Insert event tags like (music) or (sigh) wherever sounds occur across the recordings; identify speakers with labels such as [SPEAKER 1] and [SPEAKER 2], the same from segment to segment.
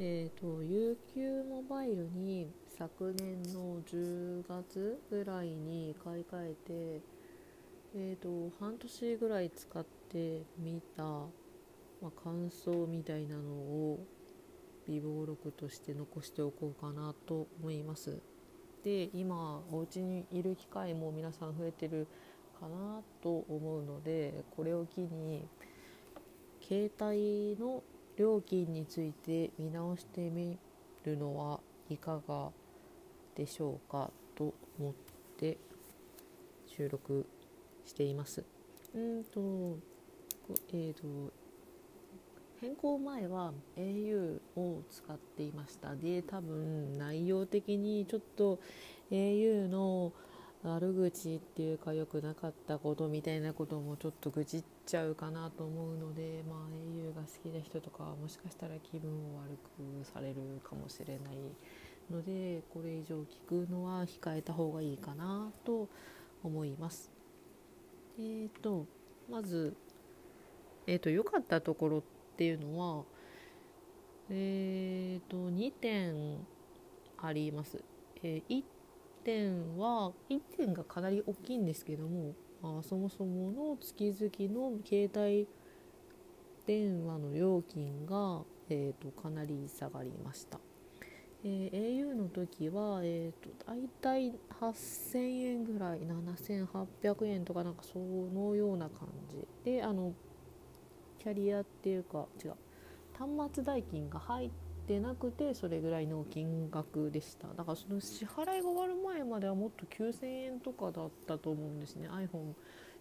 [SPEAKER 1] えーと、UQ モバイルに昨年の10月ぐらいに買い替えて、えーと、半年ぐらい使ってみた、まあ、感想みたいなのを微暴録として残しておこうかなと思います。で今お家にいる機会も皆さん増えてるかなと思うのでこれを機に携帯の料金について見直してみるのはいかがでしょうかと思って収録しています。うんとえーと、変更前は au を使っていましたで多分内容的にちょっと au の悪口っていうか良くなかったことみたいなこともちょっと愚痴っちゃうかなと思うので、まあ、au が好きな人とかもしかしたら気分を悪くされるかもしれないのでこれ以上聞くのは控えた方がいいかなと思います。えーと、まず、えーと、良かったところっていうのは、えーと、2点あります。えー、点は1点がかなり大きいんですけども、あ、そもそもの月々の携帯電話の料金が、えーと、かなり下がりました。えー、au の時は、えーと、大体8000円ぐらい7800円とかなんかそのような感じであのキャリアっていうか違う端末代金が入ってってなくてそれぐらいの金額でした。だからその支払いが終わる前まではもっと9000円とかだったと思うんですね。iPhone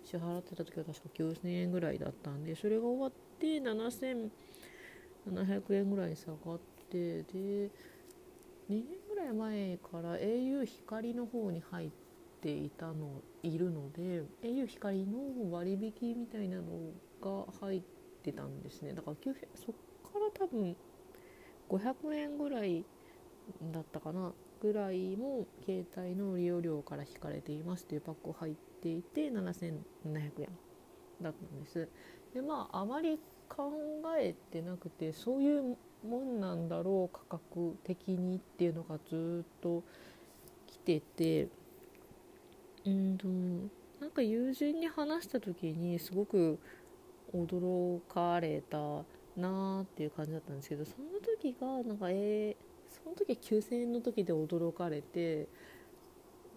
[SPEAKER 1] 支払ってた時は確か9000円ぐらいだったんでそれが終わって7700円ぐらい下がってで2年ぐらい前から au 光の方に入っていたのいるので au 光の割引みたいなのが入ってたんですね。だからそっから多分500円ぐらいだったかな？ぐらいも携帯の利用料から引かれていますというパック入っていて7700円だったんです。でまああまり考えてなくてそういうもんなんだろう価格的にっていうのがずっと来てて。うんとなんか友人に話した時にすごく驚かれたなーっていう感じだったんですけどその時がなんかえー、その時は9000円の時で驚かれて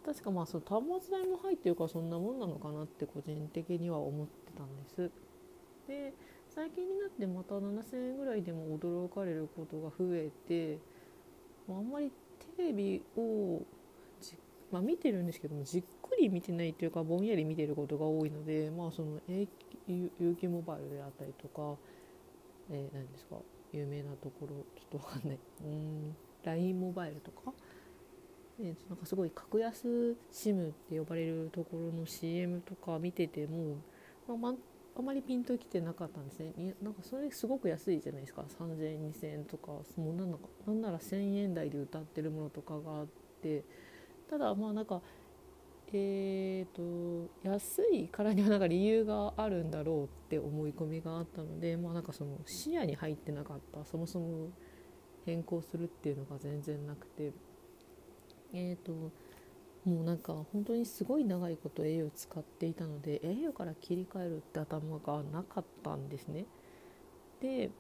[SPEAKER 1] 確かまあその端末代も入ってるからそんなもんなのかなって個人的には思ってたんです。で最近になってまた7000円ぐらいでも驚かれることが増えてあんまりテレビをまあ、見てるんですけどもじっくり見てないというかぼんやり見てることが多いのでまあその UQ モバイルであったりとかえー、何ですか？有名なところちょっとわかんない。うん。LINE モバイルとか、えー、なんかすごい格安 SIM って呼ばれるところの CM とか見てても、まあ、まあまりピンときてなかったんですね。なんかそれすごく安いじゃないですか。3,0002,000円とか。もうなんかなんなら1000円台で歌ってるものとかがあって。ただまあなんかえーと、安いからにはなんか理由があるんだろうって思い込みがあったので、まあ、なんかその視野に入ってなかったそもそも変更するっていうのが全然なくてえーともうなんか本当にすごい長いこと au 使っていたので au から切り替えるって頭がなかったんですね。で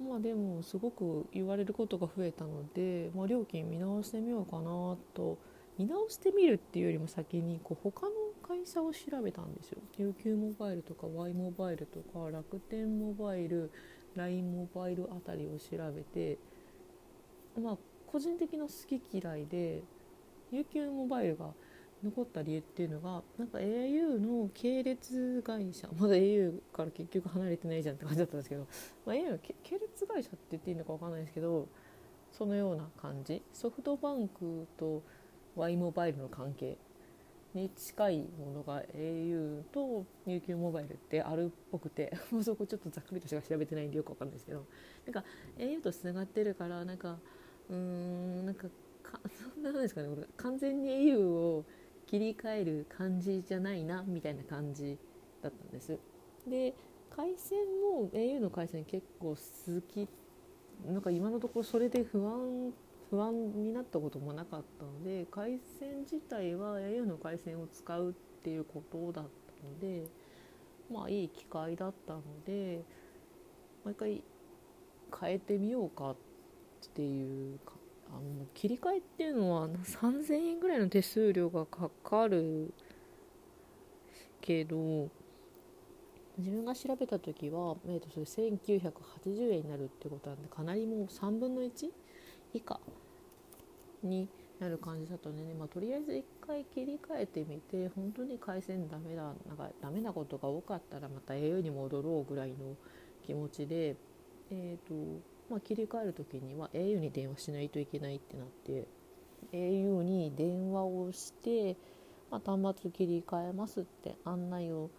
[SPEAKER 1] まあでもすごく言われることが増えたので、まあ、料金見直してみようかなと見直してみるっていうよりも先にこう他の会社を調べたんですよ。UQ モバイルとか Y モバイルとか楽天モバイル LINE モバイルあたりを調べてまあ個人的な好き嫌いで UQ モバイルが残った理由っていうのがなんか au の系列会社 (laughs) まだ au から結局離れてないじゃんって感じだったんですけど、まあ、au の系列会社って言っていいのか分かんないですけどそのような感じ。ソフトバンクと Y モバイルの関係に近いものが au と UQ モバイルってあるっぽくて (laughs) もうそこちょっとざっくりとしか調べてないんでよくわかんないですけどなんか au とつながってるからなんかうーんなんかかそんななんですかね完全に au を切り替える感じじゃないなみたいな感じだったんです。で回線も au の回線結構好きなんか今のところそれで不安不安になったこともなかったので回線自体は au の回線を使うっていうことだったのでまあいい機会だったので毎回変えてみようかっていうかあの切り替えっていうのは3000 (laughs) 円ぐらいの手数料がかかるけど自分が調べた時は、えー、とそれ1980円になるってことなんでかなりもう3分の1以下になる感じだったので、ね、まあ、とりあえず1回切り替えてみて本当に回線ダメだなんかダメなことが多かったらまた au に戻ろうぐらいの気持ちで、えーとまあ、切り替える時には au に電話しないといけないってなって au に電話をして、まあ、端末切り替えますって案内を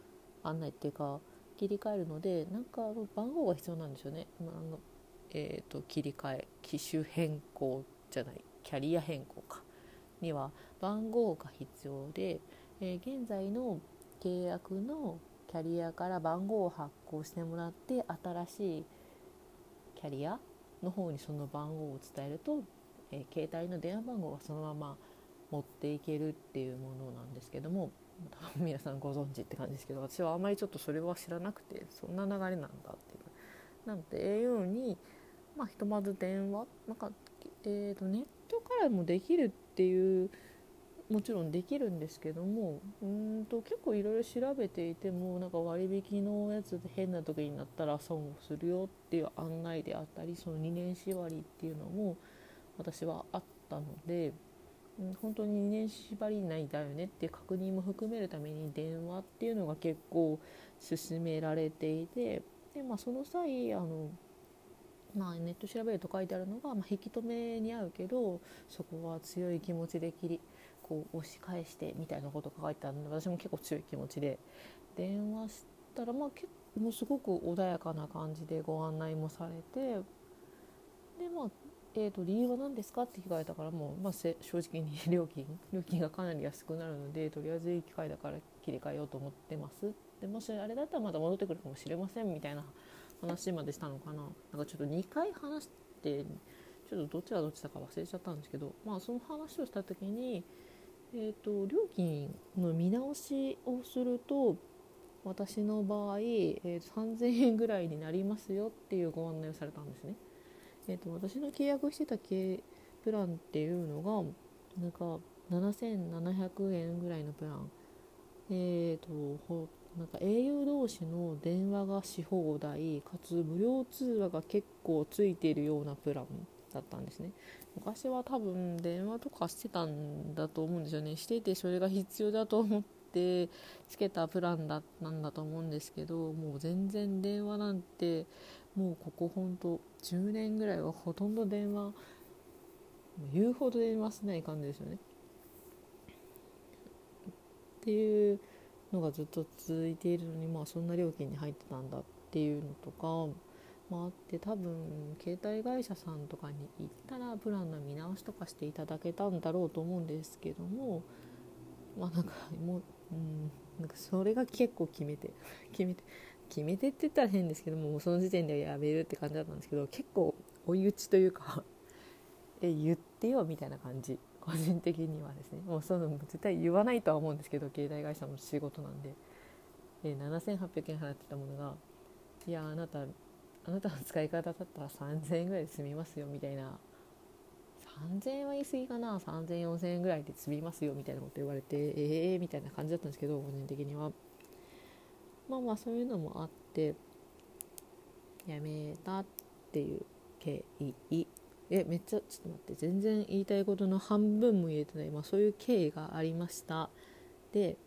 [SPEAKER 1] 案内っていうか切り替えるのでなんか番号が必要なんですよね、まあ、のえーと、切り替え機種変更じゃないキャリア変更か。には番号が必要で、えー、現在の契約のキャリアから番号を発行してもらって新しいキャリアの方にその番号を伝えると、えー、携帯の電話番号がそのまま持っていけるっていうものなんですけども多分 (laughs) 皆さんご存知って感じですけど私はあまりちょっとそれは知らなくてそんな流れなんだっていう。なので au に、まあ、ひとまず電話なんか、えーと、ネットからもできるっていうもちろんできるんですけどもうんと結構いろいろ調べていてもなんか割引のやつで変な時になったら損をするよっていう案内であったりその2年縛りっていうのも私はあったので。うん本当に2年縛り内だよねっていう確認も含めるために電話っていうのが結構勧められていてで、まあ、その際あの、まあ、ネット調べると書いてあるのが、まあ、引き止めに合うけどそこは強い気持ちで切りこう押し返してみたいなことが書いてあるので私も結構強い気持ちで。電話したら、まあ、結もうすごく穏やかな感じでご案内もされてでまあえーと、理由は何ですかって聞かれたからもう、まあ、正直に (laughs) 料金料金がかなり安くなるのでとりあえずいい機会だから切り替えようと思ってます。でもしあれだったらまた戻ってくるかもしれませんみたいな話までしたのかな。なんかちょっと2回話してちょっとどっちがどっちだか忘れちゃったんですけど、まあ、その話をした時に、えーと、料金の見直しをすると私の場合、えー、3000円ぐらいになりますよっていうご案内をされたんですね。えーと、私の契約してた系プランっていうのがなんか7700円ぐらいのプランえーとなんか au 同士の電話がし放題かつ無料通話が結構ついているようなプランだったんですね昔は多分電話とかしてたんだと思うんですよねしていてそれが必要だと思ってつけたプランだなんだと思うんですけどもう全然電話なんてもうここほんと10年ぐらいはほとんど電話言うほど電話しない感じですよね。っていうのがずっと続いているのにまあそんな料金に入ってたんだっていうのとか、まあ、あって多分携帯会社さんとかに行ったらプランの見直しとかしていただけたんだろうと思うんですけどもまあなんかもう、うん、なんかそれが結構決めて (laughs) 決めて決めてって言ったら変ですけどもその時点ではやめるって感じだったんですけど結構追い打ちというか (laughs) え言ってよみたいな感じ。個人的にはですね。もうその絶対言わないとは思うんですけど携帯会社の仕事なんで。で7800円払ってたものがいやあなたあなたの使い方だったら3000円ぐらいで済みますよみたいな。3000円は言い過ぎかな。30004000円ぐらいで済みますよみたいなこと言われてええー、みたいな感じだったんですけど個人的には。まあまあそういうのもあってやめたっていう経緯。えめっちゃちょっと待って。全然言いたいことの半分も言えてない、まあ、そういう経緯がありました。で、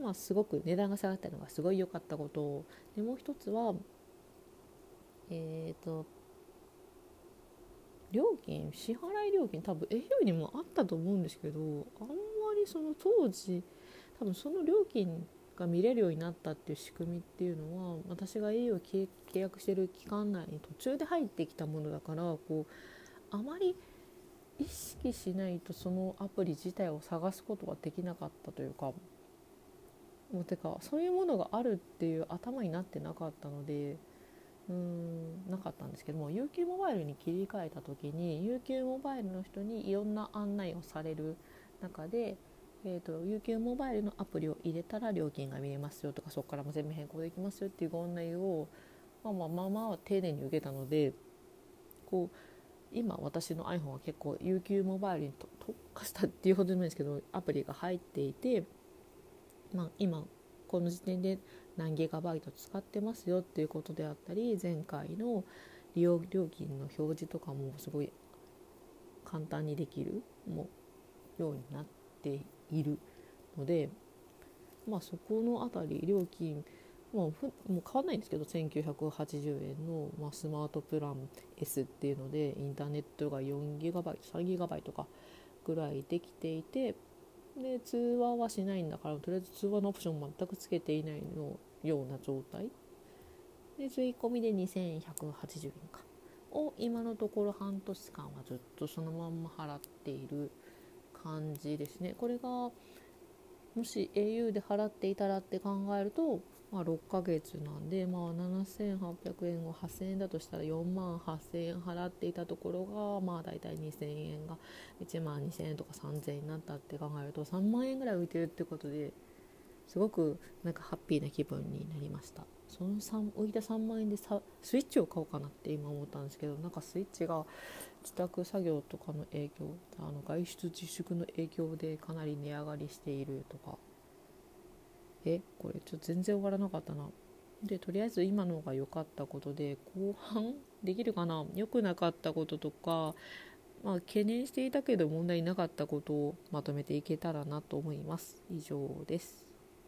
[SPEAKER 1] まあ、すごく値段が下がったのがすごい良かったこと。でもう一つはえっ、ー、と料金支払い料金多分 au にもあったと思うんですけどあんまりその当時多分その料金が見れるようになったっていう仕組みっていうのは私が au を契約してる期間内に途中で入ってきたものだからこうあまり意識しないとそのアプリ自体を探すことはできなかったというかもうてかそういうものがあるっていう頭になってなかったのでうーんなかったんですけども UQ モバイルに切り替えた時に UQ モバイルの人にいろんな案内をされる中で、えーと、UQ モバイルのアプリを入れたら料金が見れますよとかそこからも全部変更できますよっていうご案内を、まあ、まあまあまあ丁寧に受けたのでこう今私の iPhone は結構 UQ モバイルに特化したっていうほどでもないですけどアプリが入っていて、まあ、今この時点で何ギガバイト使ってますよっていうことであったり前回の利用料金の表示とかもすごい簡単にできるもようになっているのでまあそこの辺り料金もうふもう変わんないんですけど1980円の、まあ、スマートプラン S っていうのでインターネットが 4GB 3GB とかぐらいできていてで通話はしないんだからとりあえず通話のオプション全くつけていないのような状態。で吸い込みで2180円か。を今のところ半年間はずっとそのまんま払っている感じですね。これがもし au で払っていたらって考えるとまあ、6ヶ月なんで、まあ、7800円を8000円だとしたら4万8000円払っていたところが、まあ、大体2000円が1万2000円とか3000円になったって考えると3万円ぐらい浮いてるってことですごくなんかハッピーな気分になりました。その3浮いた3万円でさスイッチを買おうかなって今思ったんですけどなんかスイッチが自宅作業とかの影響あの外出自粛の影響でかなり値上がりしているとかえこれちょっと全然終わらなかったな。でとりあえず今のが良かったことで後半できるかな？良くなかったこととか、まあ、懸念していたけど問題なかったことをまとめていけたらなと思います。以上です。